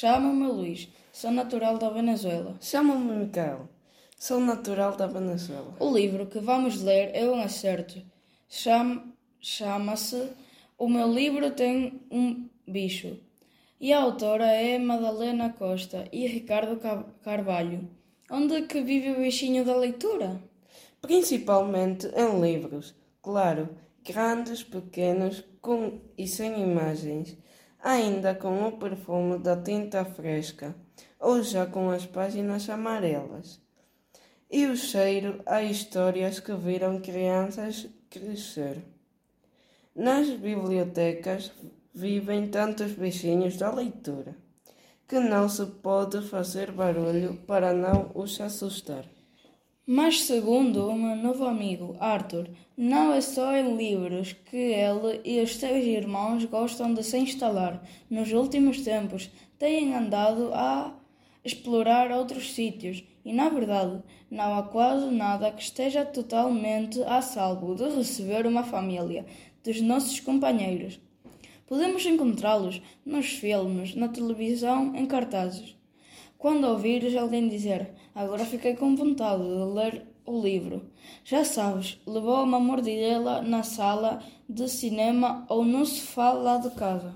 Chamo-me Luís, sou natural da Venezuela. Chamo-me Micael, sou natural da Venezuela. O livro que vamos ler é um acerto. Cham- Chama-se O meu livro tem um bicho. E a autora é Madalena Costa e Ricardo Ca- Carvalho. Onde é que vive o bichinho da leitura? Principalmente em livros, claro, grandes, pequenos, com e sem imagens, ainda com o perfume da tinta fresca, ou já com as páginas amarelas. E o cheiro a histórias que viram crianças crescer. Nas bibliotecas vivem tantos bichinhos da leitura que não se pode fazer barulho para não os assustar. Mas, segundo o meu novo amigo Arthur, não é só em livros que ele e os seus irmãos gostam de se instalar. Nos últimos tempos, têm andado a explorar outros sítios e, na verdade, não há quase nada que esteja totalmente a salvo de receber uma família dos nossos companheiros. Podemos encontrá-los nos filmes, na televisão, em cartazes. Quando ouvires alguém dizer agora fiquei com vontade de ler o livro, já sabes, levou uma mordidela na sala de cinema ou no sofá lá de casa.